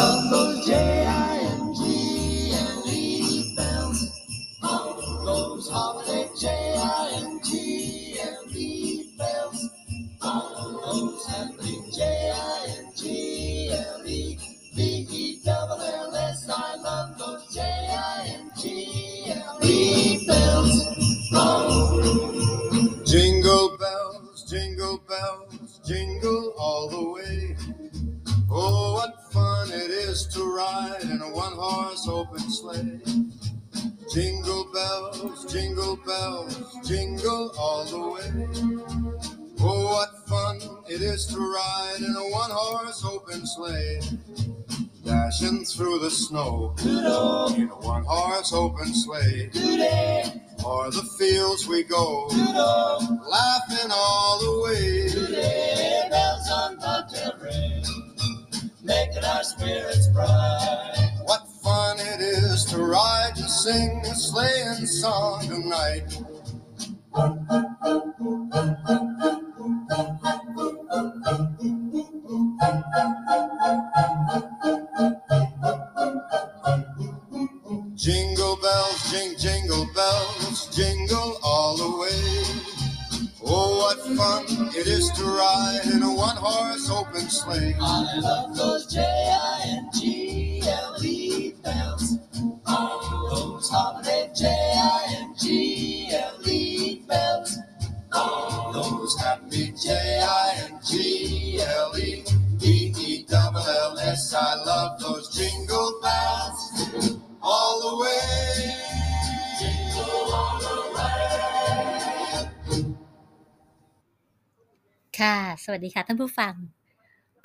cuando llegue. Open sleigh. O'er the fields we go, laughing all the way. Today, bells on bobtail ring, making our spirits bright. What fun it is to ride and sing a sleighing song tonight.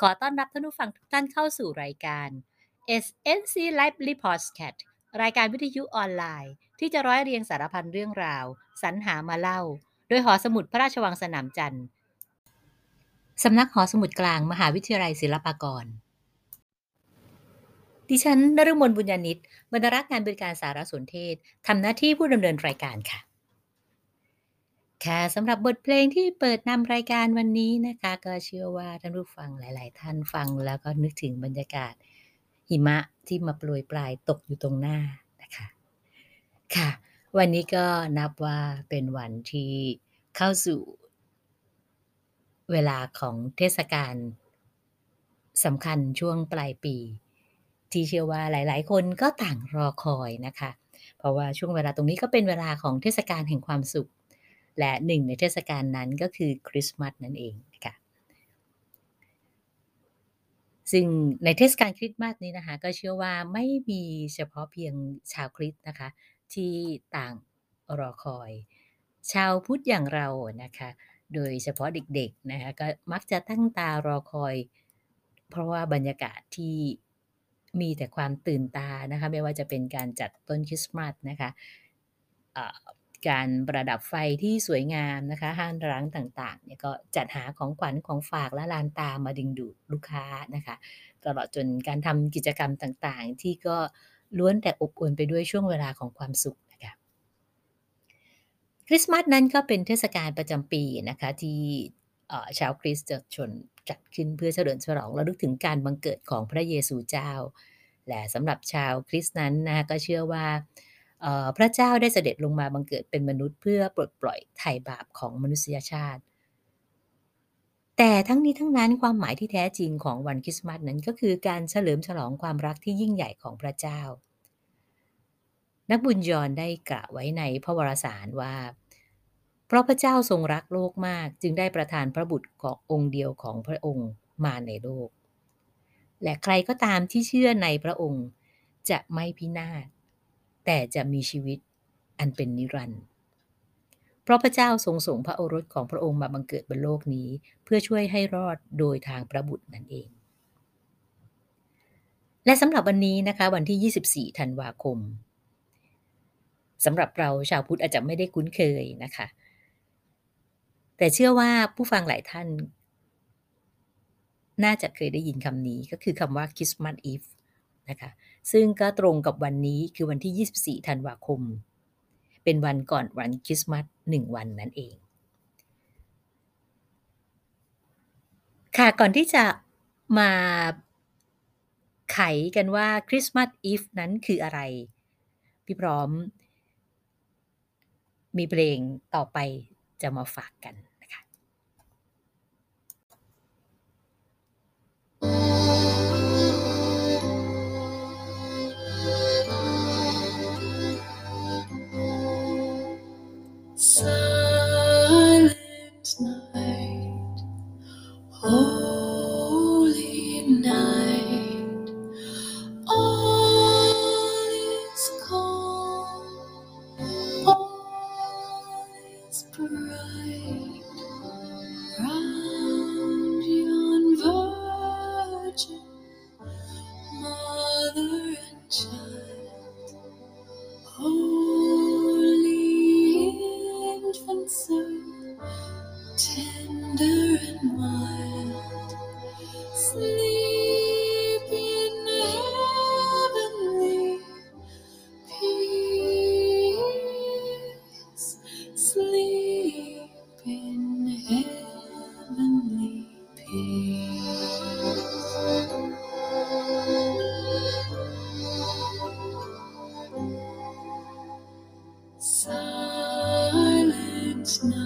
ขอต้อนรับท่านผู้ฟังทุกท่านเข้าสู่รายการ SNC Lively Podcast รายการวิทยุออนไลน์ ที่จะร้อยเรียงสารพันเรื่องราว สรรหามาเล่า โดยหอสมุดพระราชวังสนามจันทร์สำนักหอสมุดกลางมหาวิทยาลัยศิลปากร ดิฉันนฤมลบุญญานิตบรรณารักงานบริการสารสนเทศทำหน้าที่ผู้ดำเนินรายการค่ะ ค่ะสำหรับบทเพลงที่เปิดนำรายการวันนี้นะคะ ก็เชื่อว่าท่านผู้ฟังหลาย ๆ ท่านฟังแล้วก็นึกถึงบรรยากาศ หิมะที่มาโปรยปลายตกอยู่ตรงหน้านะคะ ค่ะ วันนี้ก็นับว่าเป็นวันที่เข้าสู่ เวลาของเทศกาลสำคัญช่วงปลายปี ที่เชื่อว่าหลาย ๆ คนก็ต่างรอคอยนะคะ เพราะว่าช่วงเวลาตรงนี้ก็เป็นเวลาของเทศกาลแห่งความสุข และหนึ่งในเทศกาลนั้นก็คือคริสต์มาสนั่นเองนะคะซึ่งในเทศกาลคริสต์มาสนี้นะคะก็เชื่อว่าไม่มีเฉพาะเพียงชาวคริสต์นะคะที่ต่างรอคอย ชาวพุทธอย่างเรานะคะโดยเฉพาะเด็กๆนะคะก็มักจะตั้งตารอคอย เพราะว่าบรรยากาศที่มีแต่ความตื่นตานะคะไม่ว่าจะเป็นการจัดต้นคริสต์มาสนะคะ การประดับไฟที่สวยงามนะคะ ห้างร้านต่างๆเนี่ยก็จัดหาของขวัญของฝากและลานตามาดึงดูดลูกค้านะคะ ตลอดจนการทำกิจกรรมต่างๆ ที่ก็ล้วนแต่อบอวลไปด้วยช่วงเวลาของความสุขนะคะคริสต์มาสนั้นก็เป็นเทศกาลประจำปีนะคะที่ชาวคริสต์จะชนจัดขึ้นเพื่อเฉลิมฉลองระลึกถึงการบังเกิดของพระเยซูเจ้า และสำหรับชาวคริสต์นั้นนะก็เชื่อว่า พระเจ้าได้เสด็จลงมาบังเกิดเป็นมนุษย์เพื่อปลดปล่อยไถ่บาปของมนุษยชาติ แต่ทั้งนี้ทั้งนั้นความหมายที่แท้จริงของวันคริสต์มาสนั้นก็คือการเฉลิมฉลองความรักที่ยิ่งใหญ่ของพระเจ้า นักบุญยอนได้กล่าวไว้ในพระวรสารว่า เพราะพระเจ้าทรงรักโลกมาก จึงได้ประทานพระบุตรขององค์เดียวของพระองค์มาในโลก และใครก็ตามที่เชื่อในพระองค์จะไม่พินาศ แต่จะมีชีวิตอันเป็นนิรันดร์เพราะพระเจ้าทรงส่งพระโอรสของพระองค์มาบังเกิดบนโลกนี้ เพื่อช่วยให้รอดโดยทางพระบุตรนั่นเอง และสำหรับวันนี้นะคะวันที่ 24 ธันวาคมสำหรับเราชาวพุทธอาจจะไม่ได้คุ้นเคยนะคะ แต่เชื่อว่าผู้ฟังหลายท่าน น่าจะเคยได้ยินคำนี้ก็คือคำว่า Christmas Eve นะคะ ซึ่งก็ตรงกับวันนี้คือวันที่ 24 ธันวาคม เป็นวันก่อนวันคริสต์มาสหนึ่งวันนั่นเอง ค่ะก่อนที่จะมาไขกันว่าคริสต์มาสอีฟนั้นคืออะไร พี่พร้อม มีเพลงต่อไปจะมาฝากกัน Silent night,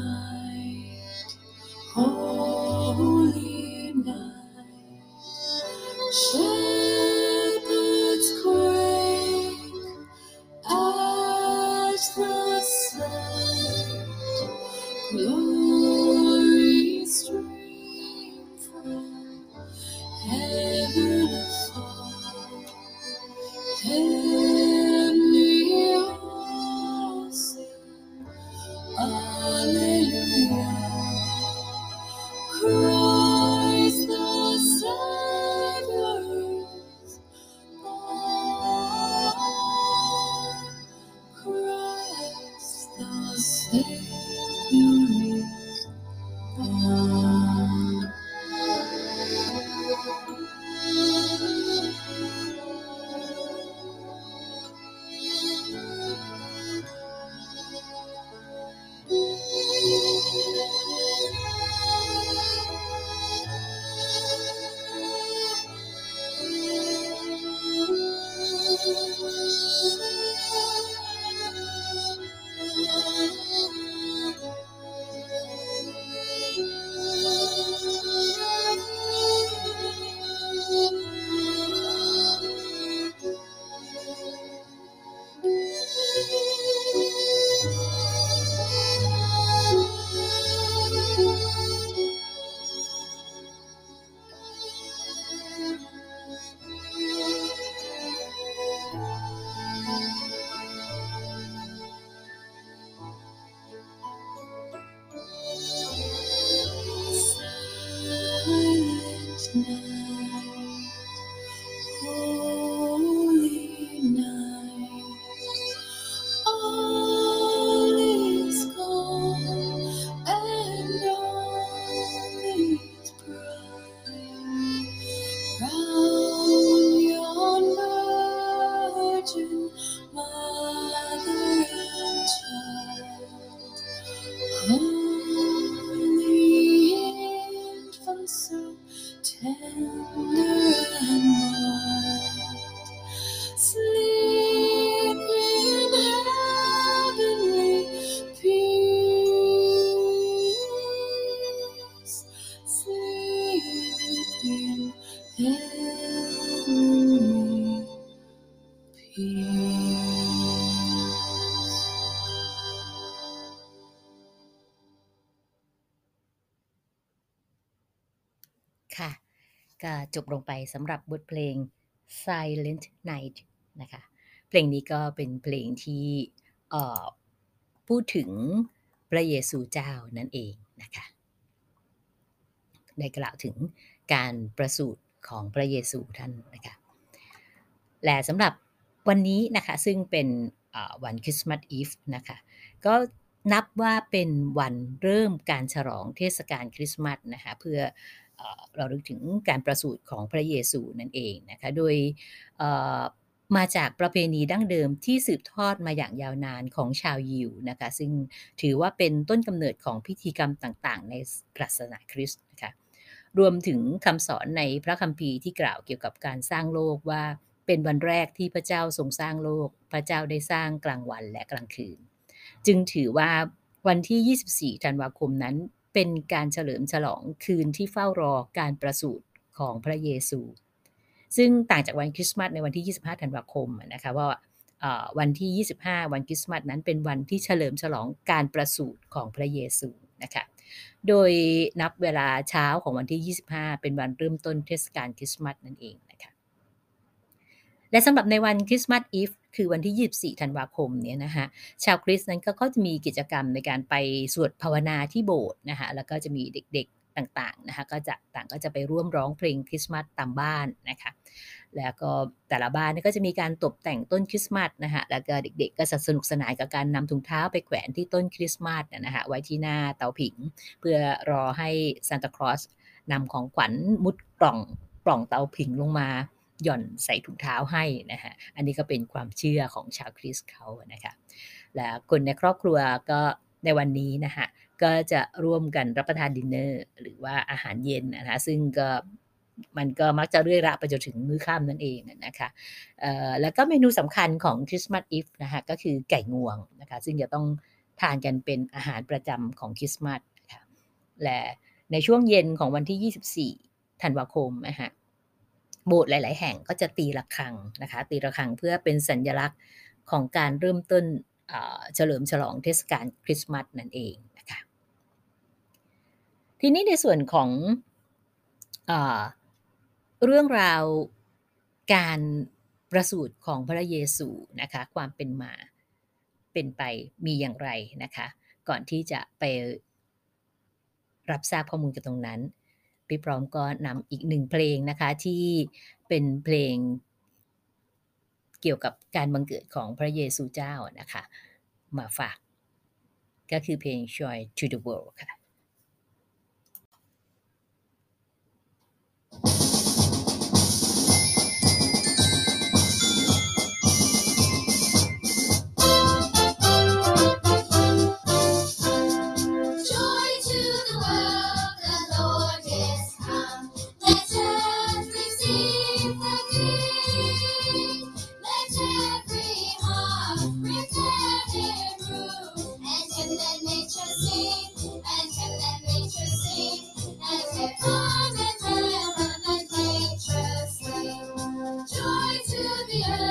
จบลงไปสำหรับบทเพลง Silent Night นะคะ เพลงนี้ก็เป็นเพลงที่พูดถึงพระเยซูเจ้านั่นเองนะคะได้กล่าวถึงการประสูติของพระเยซูท่านนะคะและสำหรับวันนี้นะคะซึ่งเป็นวันคริสต์มาสอีฟนะคะก็นับว่าเป็นวันเริ่มการฉลองเทศกาลคริสต์มาสนะคะเพื่อ เราลึกถึงการประสูติของพระเยซูนั่นเองนะคะโดยมาจากประเพณีดั้งเดิมที่สืบทอดมาอย่างยาวนานของชาวยิวนะคะซึ่งถือว่าเป็นต้นกำเนิดของพิธีกรรมต่างๆ ในศาสนาคริสต์นะคะรวมถึงคำสอนในพระคัมภีร์ที่กล่าวเกี่ยวกับการสร้างโลกว่าเป็นวันแรกที่พระเจ้าทรงสร้างโลก พระเจ้าได้สร้างกลางวันและกลางคืน จึงถือว่าวันที่ 24 ธันวาคมนั้น เป็นการเฉลิมฉลองคืนที่เฝ้ารอการประสูติของพระเยซู ซึ่งต่างจากวันคริสต์มาสในวันที่ 25 ธันวาคมนะคะว่าวันที่ 25 วันคริสต์มาสนั้นเป็นวันที่เฉลิมฉลองการประสูติของพระเยซูนะคะโดยนับเวลาเช้าของวันที่ 25 เป็นวันเริ่มต้นเทศกาลคริสต์มาสนั่นเอง และสำหรับในวันคริสต์มาสอีฟคือวันที่ 24 ธันวาคมเนี่ยนะคะชาวคริสต์นั้นก็จะมีกิจกรรมในการไปสวดภาวนาที่โบสถ์นะคะแล้วก็จะมีเด็กๆต่างๆนะคะก็จะต่างก็จะไปร่วมร้องเพลงคริสต์มาสตามบ้านนะคะแล้วก็แต่ละบ้านก็จะมีการตกแต่งต้นคริสต์มาสนะคะแล้วก็เด็กๆ ก็สนุกสนานกับการนำถุงเท้าไปแขวนที่ต้นคริสต์มาสนะคะไว้ที่หน้าเตาผิง เพื่อรอให้ซานตาคลอสนำของขวัญมุดกล่องกล่องเตาผิงลงมา หย่อนใส่ถุงเท้าให้นะฮะอันนี้ก็เป็นความเชื่อของชาวคริสต์เขานะคะและคนในครอบครัวก็ในวันนี้นะคะก็จะร่วมกันรับประทานดินเนอร์หรือว่าอาหารเย็นนะคะซึ่งก็มันก็มักจะเรื่อยระไปจนถึงมื้อค่ำนั่นเองนะคะแล้วก็เมนูสำคัญของคริสต์มาสอีฟนะคะก็คือไก่งวงนะคะซึ่งจะต้องทานกันเป็นอาหารประจำของคริสต์มาสนะคะและในช่วงเย็นของวันที่ 24 ธันวาคมนะคะ โบสถ์หลาย ๆ แห่งก็จะตีระฆังนะคะ ตีระฆังเพื่อเป็นสัญลักษณ์ของการเริ่มต้นเฉลิมฉลองเทศกาลคริสต์มาสนั่นเองนะคะทีนี้ในส่วนของอเรื่องราวการประสูติของพระเยซูนะคะความเป็นมาเป็นไปมีอย่างไรนะคะ ก่อนที่จะไปรับทราบข้อมูลกันตรงนั้น พี่พร้อมก็นำอีกหนึ่งเพลงนะคะที่เป็นเพลงเกี่ยวกับการบังเกิดของพระเยซูเจ้านะคะ มาฝาก ก็คือเพลง Joy to the World ค่ะ the end.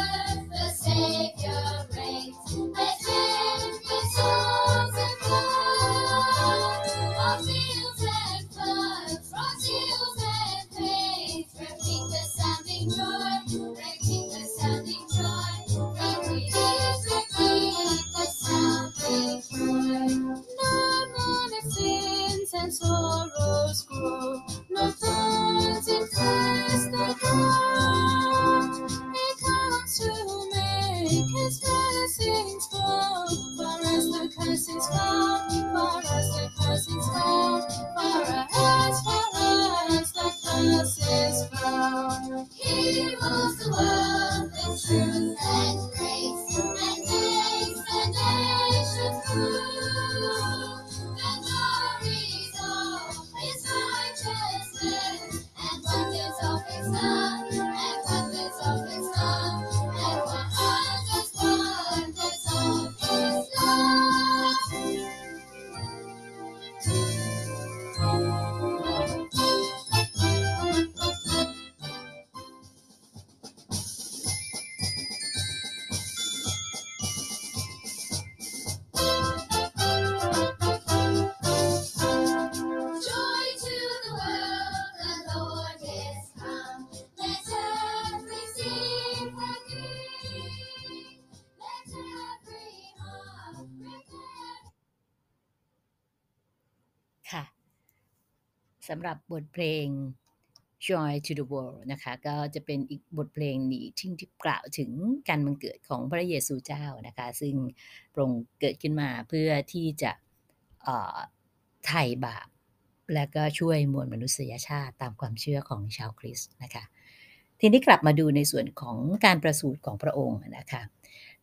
สำหรับบทเพลง Joy to the World นะคะก็จะเป็นอีกบทเพลงนี้ที่ที่กล่าวถึงการบังเกิดของพระเยซูเจ้านะคะ ซึ่งพระองค์เกิดขึ้นมาเพื่อที่จะไถ่บาป และก็ช่วยมวลมนุษยชาติตามความเชื่อของชาวคริสต์นะคะทีนี้กลับมาดูในส่วนของการประสูติของพระองค์นะคะ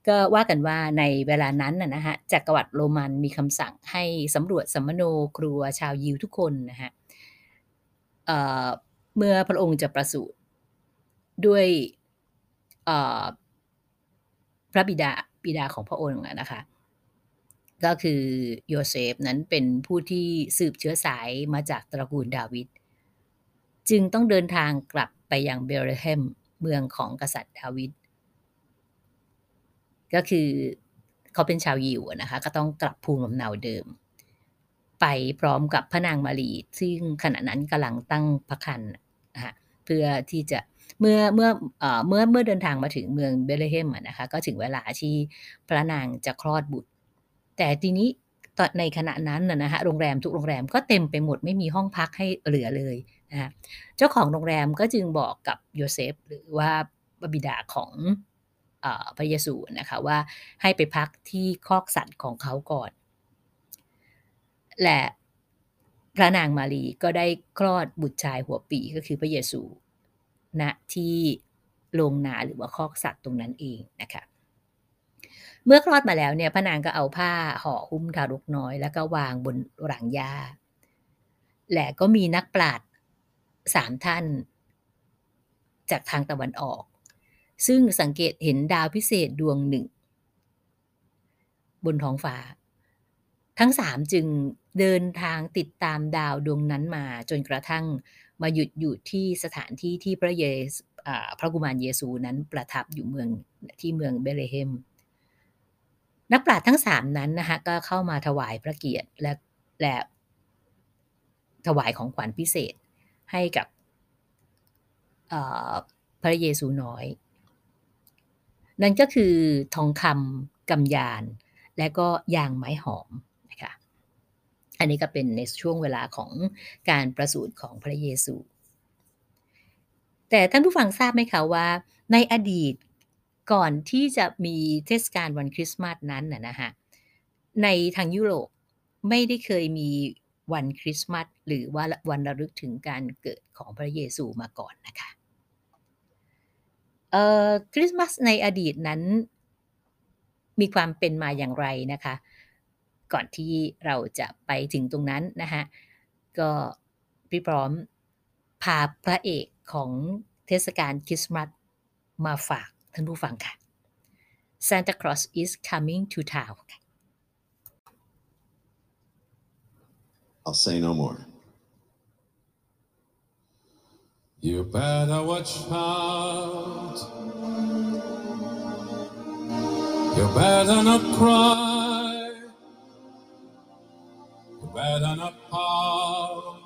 ก็ว่ากันว่าในเวลานั้นนะฮะจักรวรรดิโรมันมีคำสั่งให้สำรวจสำมะโนครัวชาวยิวทุกคนนะฮะ เมื่อพระองค์จะประสูติด้วยพระบิดาบิดาของพระองค์นะคะก็คือโยเซฟนั้นเป็นผู้ที่สืบเชื้อสายมาจากตระกูลดาวิดจึงต้องเดินทางกลับไปยังเบธเลเฮมเมืองของกษัตริย์ดาวิดก็คือเขาเป็นชาวยิวนะคะ ก็ต้องกลับภูมิลำเนาเดิม ไปพร้อมกับพระนางมารีซึ่งขณะนั้นกำลังตั้งพระครรภ์นะคะเพื่อที่จะเมื่อเมื่อเมื่อเมื่อเดินทางมาถึงเมืองเบลเฮมนะคะก็ถึงเวลาที่พระนางจะคลอดบุตร แต่ทีนี้ตอนในขณะนั้นนะนะคะโรงแรมทุกโรงแรมก็เต็มไปหมดไม่มีห้องพักให้เหลือเลยนะคะเจ้าของโรงแรมก็จึงบอกกับโยเซฟหรือว่าบบิดาของอพระเยซูนะคะว่าให้ไปพักที่คอกสัตว์ของเขาก่อน และพระนางมารีก็ได้คลอดบุตรชายหัวปีก็คือพระเยซูณที่โรงนาหรือว่าคอกสัตว์ตรงนั้นเองนะคะเมื่อคลอดมาแล้วเนี่ยพระนางก็เอาผ้าห่อหุ้มทารกน้อย แล้วก็วางบนหลังยาและก็มีนักปราชญ์สามท่าน จากทางตะวันออก ซึ่งสังเกตเห็นดาวพิเศษดวงหนึ่ง บนท้องฟ้า ทั้งสามจึงเดินทางติดตามดาวดวงนั้นมาจนกระทั่งมาหยุดอยู่ที่สถานที่ที่พระเยซูพระกุมารเยซูนั้นประทับอยู่เมืองที่เมืองเบเลเฮม นักปราชญ์ทั้งสามนั้นนะคะก็เข้ามาถวายพระเกียรติและและถวายของขวัญพิเศษให้กับพระเยซูน้อย นั่นก็คือทองคำกำยาน และก็ยางไม้หอม อันนี้ก็เป็นในช่วงเวลาของการประสูติของพระเยซู แต่ท่านผู้ฟังทราบไหมคะว่าในอดีตก่อนที่จะมีเทศกาลวันคริสต์มาสนั้นนะนะฮะในทางยุโรปไม่ได้เคยมีวันคริสต์มาสหรือว่าวันระลึกถึงการเกิดของพระเยซูมาก่อนนะคะคริสต์มาสในอดีตนั้น มีความเป็นมาอย่างไรนะคะ ก่อนที่เราจะไปถึงตรงนั้นนะคะก็พี่พร้อมพาพระเอกของเทศกาลคริสต์มาสมาฝากท่านผู้ฟังค่ะ Santa Claus is coming to town I'll say no more. You better watch out. You better not cry. Better not pout.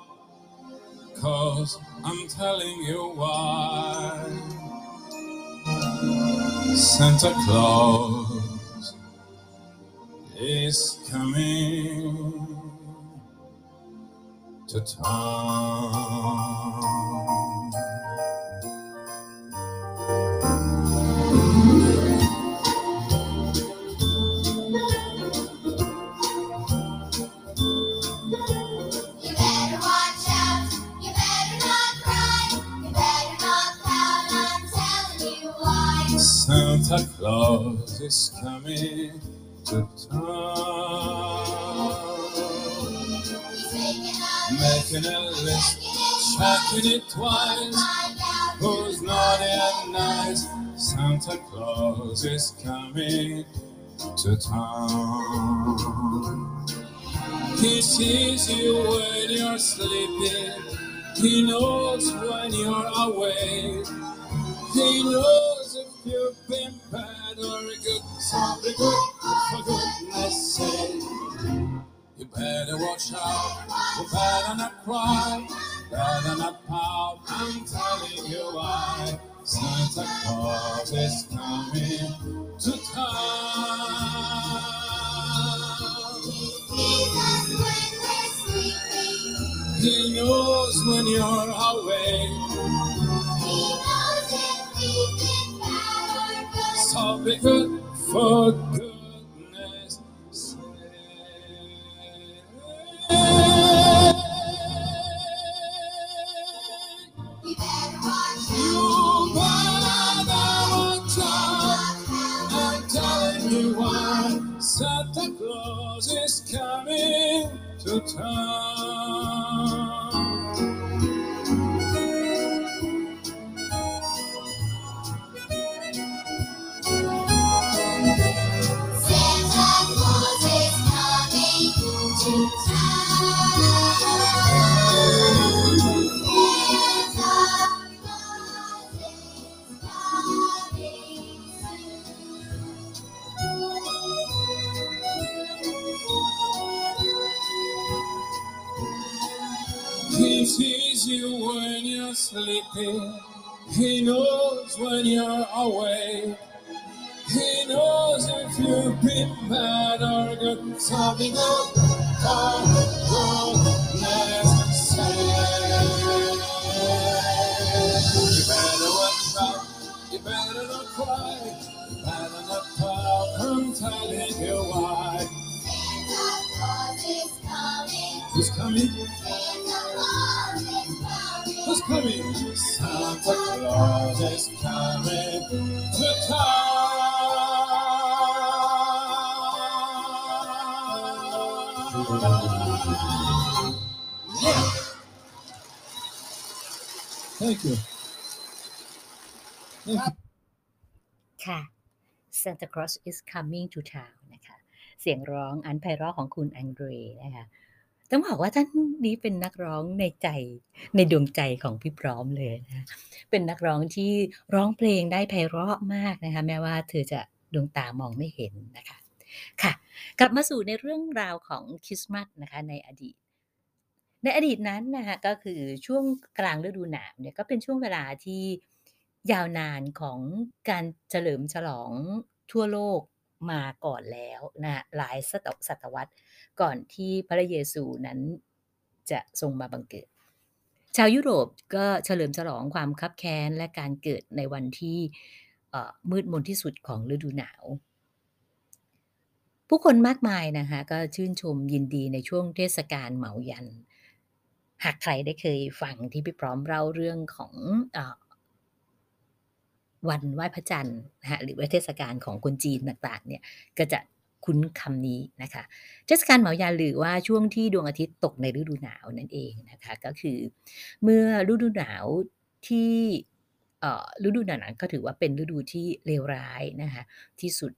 Cause I'm telling you why. Santa Claus is coming to town. Santa Claus is coming to town. Making a list, checking it twice. Who's naughty and nice? Santa Claus is coming to town. He sees you when you're sleeping. He knows when you're awake. He knows Be good for goodness sake. You better watch out. You better not cry. Better not pout. I'm telling you why. Santa Claus is coming to town. He knows when you're awake. He knows if been bad. So be good for goodness sake. You better watch out. I'm telling you why Santa Claus is coming to town. He sees you when you're sleeping. He knows when you're awake. He knows if you've been bad or good. Something good for goodness sake. You better watch out. You better not cry. You better not pout. I'm telling you why. Who's coming? Who's coming? Coming. Santa Claus is coming to town. Yeah. Thank you. Thank you. ค่ะ Santa Claus is coming to town นะคะ เสียงร้องอันไพเราะของคุณแองเดรนะคะ ต้องบอกว่าท่านนี้เป็นนักร้องในใจในดวงใจของพี่พร้อมเลยนะเป็นนักร้องที่ร้องเพลงได้ไพเราะมากนะคะ แม้ว่าเธอจะดวงตามองไม่เห็นนะคะ ค่ะ กลับมาสู่ในเรื่องราวของคริสต์มาสนะคะ ในอดีต ในอดีตนั้นนะคะก็คือช่วงกลางฤดูหนาวเนี่ยก็เป็นช่วงเวลาที่ยาวนานของการเฉลิมฉลองทั่วโลกมาก่อนแล้วนะหลายศตวรรษ ก่อนที่พระเยซูนั้นจะทรงมาบังเกิด ชาวยุโรปก็เฉลิมฉลองความคับแค้นและการเกิดในวันที่มืดมนที่สุดของฤดูหนาว ผู้คนมากมายนะคะก็ชื่นชมยินดีในช่วงเทศกาลเหมายัน หากใครได้เคยฟังที่พี่พร้อมเล่าเรื่องของอวันไหว้พระจันทร์นะฮะหรือว่าเทศกาลของคนจีนต่างๆเนี่ยก็จะ คุ้นคำนี้นะคะเทศกาลเหมายันหรือว่าช่วงที่ดวงอาทิตย์ตกในฤดูหนาวนั่นเองนะคะก็คือเมื่อฤดูหนาวที่เอ่อฤดูหนาวนั้นก็ถือว่าเป็นฤดูที่เลวร้ายนะคะที่สุด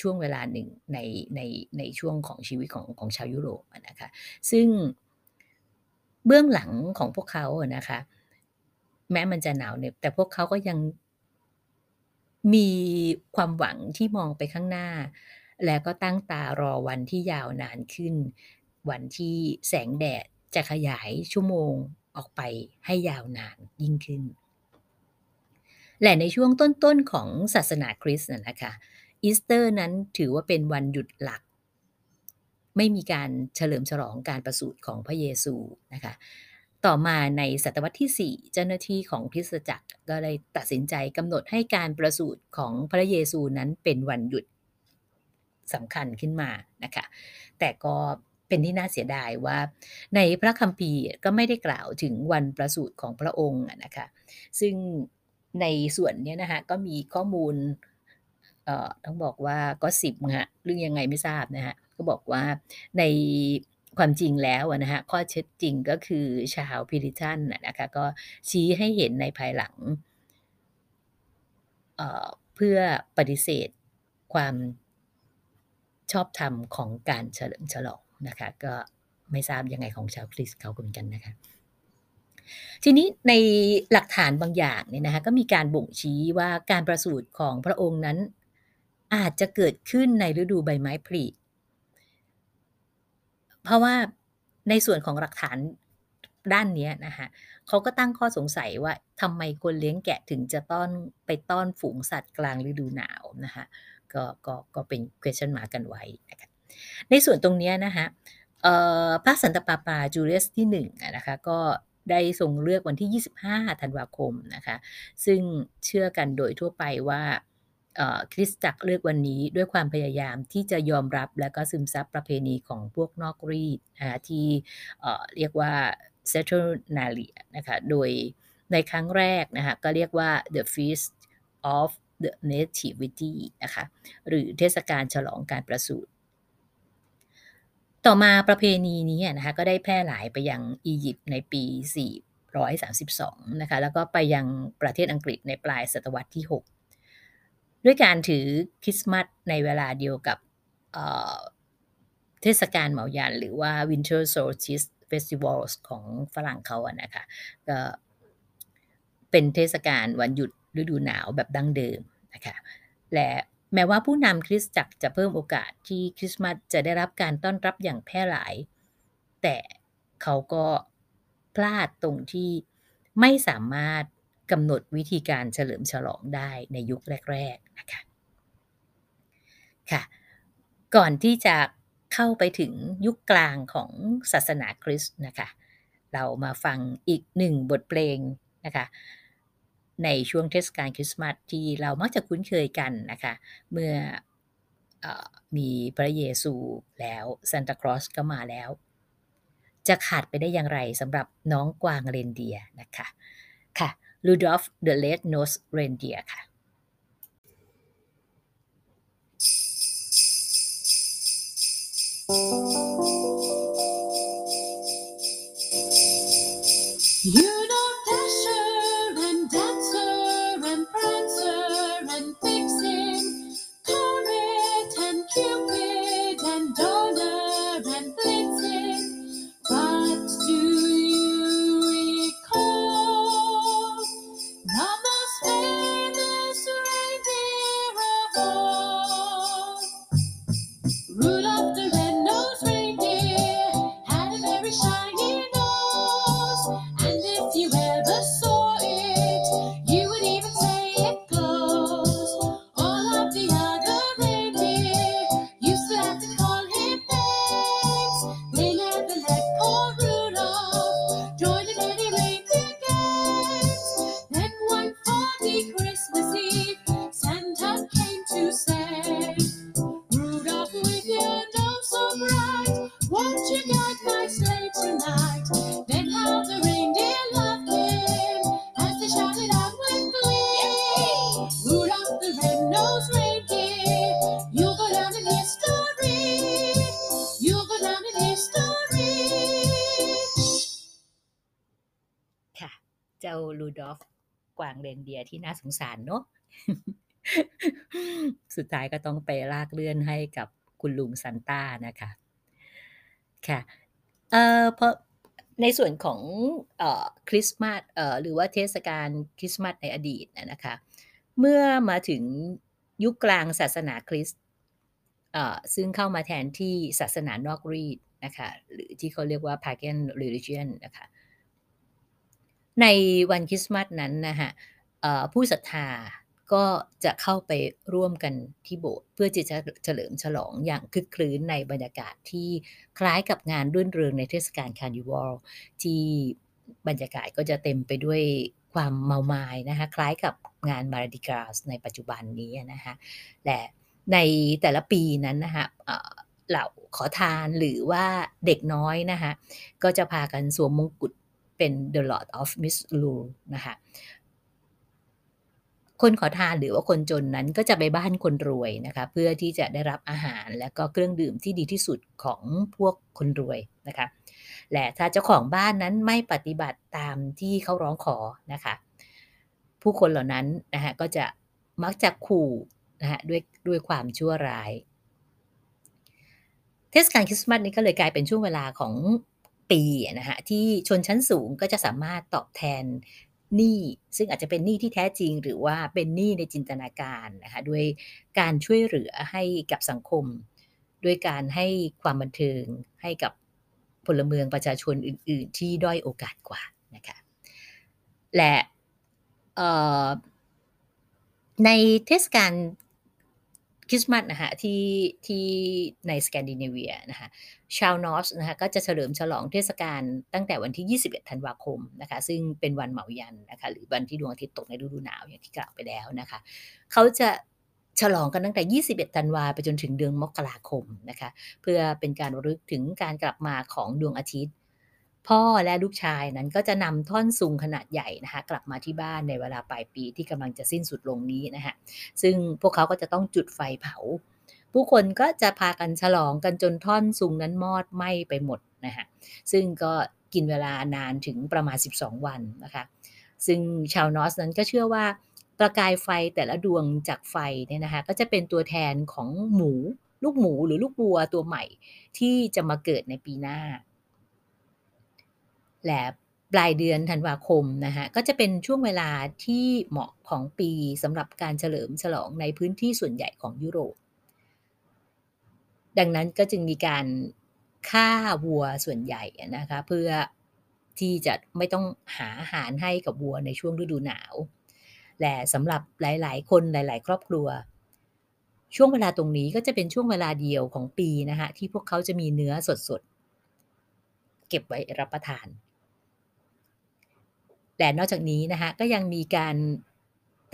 ช่วงเวลาหนึ่งในในในช่วงของชีวิตของของชาวยุโรปนะคะซึ่งเบื้องหลังของพวกเขานะคะแม้มันจะหนาวเหน็บแต่พวกเขาก็ยังมีความหวังที่มองไปข้างหน้า แล้วก็ตั้งตารอวันที่ยาวนานขึ้น วันที่แสงแดดจะขยายชั่วโมงออกไปให้ยาวนานยิ่งขึ้น และในช่วงต้นๆของศาสนาคริสต์นะนะคะอีสเตอร์นั้นถือว่าเป็นวันหยุดหลัก ไม่มีการเฉลิมฉลองการประสูติของพระเยซูนะคะต่อมาในศตวรรษที่ 4 เจ้าหน้าที่ของคริสตจักรก็เลยตัดสินใจกำหนดให้การประสูติของพระเยซูนั้นเป็นวันหยุด สำคัญขึ้นมานะคะ แต่ก็เป็นที่น่าเสียดายว่า ในพระคัมภีร์ก็ไม่ได้กล่าวถึงวันประสูติของพระองค์นะคะ ซึ่งในส่วนนี้นะคะก็มีข้อมูลเอ่อต้องบอกว่าก็สิบฮะเรื่องยังไงไม่ทราบนะฮะก็บอกว่าในความจริงแล้วนะฮะข้อเท็จจริงก็คือชาวพิริตันนะคะก็ชี้ให้เห็นในภายหลังเเพื่อปฏิเสธความ ชอบธรรมของการเฉลิมฉลองนะคะก็ไม่ทราบยังไงของชาวคริสต์เขาก็เหมือนกันนะคะทีนี้ในหลักฐานบางอย่างเนี่ยนะคะก็มีการบ่งชี้ว่าการประสูติของพระองค์นั้น อาจจะเกิดขึ้นในฤดูใบไม้ผลิเพราะว่าในส่วนของหลักฐานด้านนี้นะคะเขาก็ตั้งข้อสงสัยว่าทำไมคนเลี้ยงแกะถึงจะต้อนไปต้อนฝูงสัตว์กลางฤดูหนาวนะคะ ก็ก็ก็เป็น question mark กันไว้นะคะในส่วนตรงนี้นะคะพระสันตปาปาจูเลียสที่หนึ่งอะนะคะก็ได้ทรงเลือกวันที่ 25 ธันวาคมนะคะซึ่งเชื่อกันโดยทั่วไปว่าคริสตจักรเลือกวันนี้ด้วยความพยายามที่จะยอมรับและก็ซึมซับประเพณีของพวกนอกรีดนะคะที่เรียกว่า Saturnalia นะคะโดยในครั้งแรกนะคะก็เรียกว่า the feast of the nativity นะคะหรือเทศกาลฉลองการประสูติต่อมาประเพณีนี้นะคะก็ได้แพร่หลายไปยังอียิปต์ในปี 432 นะคะแล้วก็ไปยังประเทศอังกฤษในปลายศตวรรษที่ 6 ด้วยการถือคริสต์มาสในเวลาเดียวกับเเทศกาลเหมายันหรือว่า Winter Solstice Festivals ของฝรั่งเขาอะนะคะก็เป็นเทศกาลวันหยุดฤดูหนาวแบบดั้งเดิม นะคะและแม้ว่าผู้นำคริสตจักรจะเพิ่มโอกาสที่คริสต์มาสจะได้รับการต้อนรับอย่างแพร่หลาย แต่เขาก็พลาดตรงที่ไม่สามารถกำหนดวิธีการเฉลิมฉลองได้ในยุคแรกๆนะคะค่ะก่อนที่จะเข้าไปถึงยุคกลางของศาสนาคริสต์นะคะ เรามาฟังอีกหนึ่งบทเพลงนะคะ ในช่วงเทศกาลคริสต์มาสที่เรามักจะคุ้นเคยกันนะคะ เมื่ออมีพระเยซูแล้วซานตาคลอสก็มาแล้ว จะขาดไปได้อย่างไรสำหรับน้องกวางเรนเดียนะคะค่ะ Rudolph the Red-Nosed Reindeer ค่ะ You ยที่น่าสงสารเนอะสุดท้ายก็ต้องไปลากเลื่อนให้กับคุณลุงซานต้านะคะ ค่ะ เอ่อเพราะในส่วนของเอ่อคริสต์มาสเอ่อหรือว่าเทศกาลคริสต์มาสในอดีตนะคะ เมื่อมาถึงยุคกลางศาสนาคริสต์เอ่อซึ่งเข้ามาแทนที่ศาสนานอกรีตนะคะหรือที่เขาเรียกว่า pagan religion นะคะในวันคริสต์มาสนั้นนะคะ ผู้ศรัทธาก็จะเข้าไปร่วมกันที่โบสถ์เพื่อที่จะเฉลิมฉลองอย่างครึกครื้นในบรรยากาศที่คล้ายกับงานรื่นเริงในเทศกาลคาร์นิวัลที่บรรยากาศก็จะเต็มไปด้วยความเมามายนะคะคล้ายกับงาน Mardi Gras ในปัจจุบันนี้นะคะและในแต่ละปีนั้นนะคะเหล่าขอทานหรือว่าเด็กน้อยนะคะก็จะพากันสวมมงกุฎเป็น The Lord of Misrule นะคะ คนขอทานหรือว่าคนจนนั้นก็จะไปบ้านคนรวยนะคะเพื่อที่จะได้รับอาหารและก็เครื่องดื่มที่ดีที่สุดของพวกคนรวยนะคะและถ้าเจ้าของบ้านนั้นไม่ปฏิบัติตามที่เขาร้องขอนะคะผู้คนเหล่านั้นนะคะก็จะมักจะขู่นะคะด้วยด้วยความชั่วร้าย เทศกาลคริสต์มาสนี้ก็เลยกลายเป็นช่วงเวลาของปีนะคะที่ชนชั้นสูงก็จะสามารถตอบแทน หนี้ซึ่งอาจจะเป็นหนี้ที่แท้จริง หรือว่าเป็นหนี้ในจินตนาการนะคะด้วยการช่วยเหลือให้กับสังคม ด้วยการให้ความบันเทิงให้กับพลเมืองประชาชนอื่น ๆ ที่ด้อยโอกาสกว่านะคะและในเทศกาล ริสต์มาสนะคะที่ที่ในสแกนดิเนเวียนะคะชาวนอร์สนะคะก็จะเฉลิมฉลองเทศกาลตั้งแต่วันที่ 21 ธันวาคมนะคะซึ่งเป็นวันเหมายันนะคะหรือวันที่ดวงอาทิตย์ตกในฤดูหนาวอย่างที่กล่าวไปแล้วนะคะเขาจะฉลองกันตั้งแต่ 21 ธันวาไปจนถึงเดือนมกราคมนะคะเพื่อเป็นการรึกถึงการกลับมาของดวงอาทิตย์ พ่อและลูกชายนั้นก็จะนำท่อนซุงขนาดใหญ่นะคะกลับมาที่บ้านในเวลาปลายปีที่กำลังจะสิ้นสุดลงนี้นะคะซึ่งพวกเขาก็จะต้องจุดไฟเผา ผู้คนก็จะพากันฉลองกันจนท่อนซุงนั้นมอดไหม้ไปหมดนะคะซึ่งก็กินเวลานานถึงประมาณ 12 วันนะคะซึ่งชาวนอสนั้นก็เชื่อว่าประกายไฟแต่ละดวงจากไฟเนี่ยนะคะก็จะเป็นตัวแทนของหมูลูกหมูหรือลูกวัวตัวใหม่ที่จะมาเกิดในปีหน้า และปลายเดือนธันวาคมนะคะก็จะเป็นช่วงเวลาที่เหมาะของปีสำหรับการเฉลิมฉลองในพื้นที่ส่วนใหญ่ของยุโรป ดังนั้นก็จึงมีการฆ่าวัวส่วนใหญ่นะคะเพื่อที่จะไม่ต้องหาอาหารให้กับวัวในช่วงฤดูหนาว และสำหรับหลาย ๆ คนหลาย ๆ ครอบครัว ช่วงเวลาตรงนี้ก็จะเป็นช่วงเวลาเดียวของปีนะคะที่พวกเขาจะมีเนื้อสดๆ เก็บไว้รับประทาน แต่นอกจากนี้นะคะก็ยังมีการ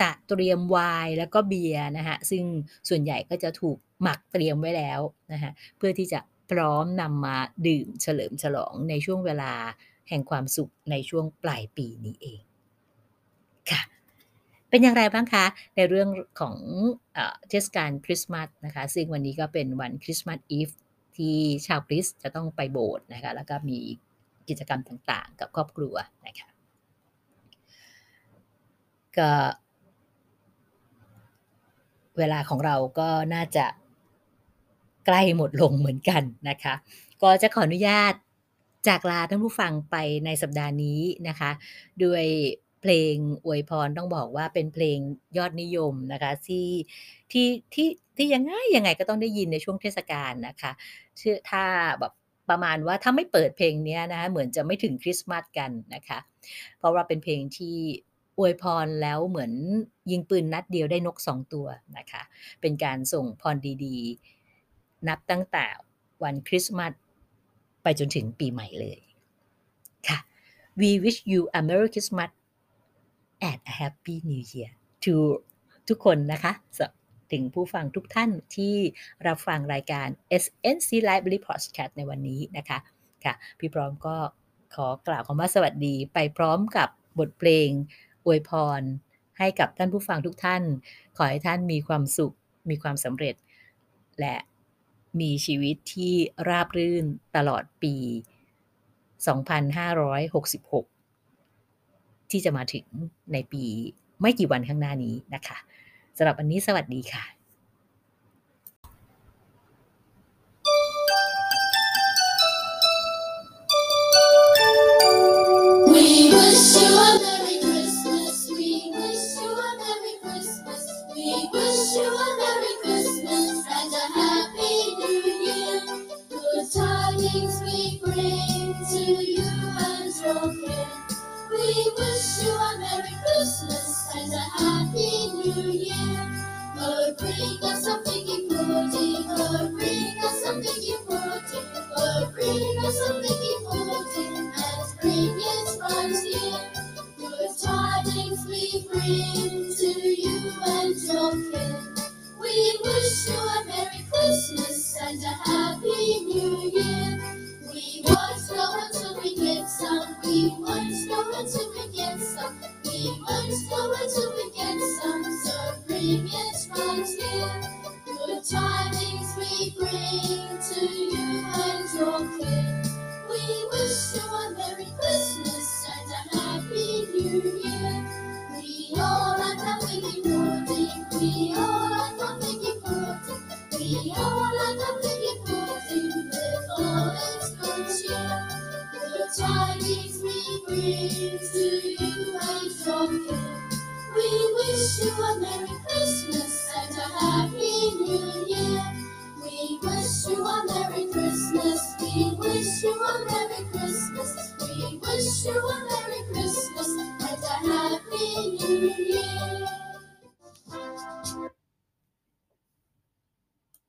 ตะเตรียมไวน์แล้วก็เบียร์นะคะซึ่งส่วนใหญ่ก็จะถูกหมักเตรียมไว้แล้วนะคะเพื่อที่จะพร้อมนำมาดื่มเฉลิมฉลองในช่วงเวลาแห่งความสุขในช่วงปลายปีนี้เองค่ะเป็นอย่างไรบ้างคะ ในเรื่องของเทศกาลคริสต์มาสนะคะซึ่งวันนี้ก็เป็นวันคริสต์มาสอีฟที่ชาวคริสต์จะต้องไปโบสถ์นะคะแล้วก็มีกิจกรรมต่างๆ กับครอบครัวนะคะ ก็เวลาของเราก็น่าจะใกล้หมดลงเหมือนกันนะคะ ก็จะขออนุญาตจากลาท่านผู้ฟังไปในสัปดาห์นี้นะคะ ด้วยเพลงอวยพรต้องบอกว่าเป็นเพลงยอดนิยมนะคะที่ที่ที่ที่ยังไงยังไงก็ต้องได้ยินในช่วงเทศกาลนะคะชื่อถ้าแบบประมาณว่าถ้าไม่เปิดเพลงนี้นะคะเหมือนจะไม่ถึงคริสต์มาสกันนะคะ เพราะว่าเป็นเพลงที่ อวยพรแล้วเหมือนยิงปืนนัดเดียวได้นกสองตัวนะคะ เป็นการส่งพรดีๆ นับตั้งแต่วันคริสต์มาสไปจนถึงปีใหม่เลยค่ะ We wish you a Merry Christmas and a Happy New Year to ทุกคนนะคะถึงผู้ฟังทุกท่านที่รับฟังรายการ SNC Library Podcast ในวันนี้นะคะ ค่ะ พี่พร้อมก็ขอกล่าวคำว่าสวัสดีไปพร้อมกับบทเพลง อวยพร ให้กับท่านผู้ฟังทุกท่าน ขอให้ท่านมีความสุข มีความสำเร็จ และมีชีวิตที่ราบรื่นตลอดปี 2566 ที่จะมาถึงในปีไม่กี่วันข้างหน้านี้นะคะสำหรับวันนี้สวัสดีค่ะ tidings we bring to you and your kin. We wish you a Merry Christmas and a Happy New Year. Lord, bring us some figgy pudding. Lord, bring us some figgy pudding. Lord, bring us some figgy pudding and bring it right here. Good tidings we bring to you and your kin. We wish you a Merry Christmas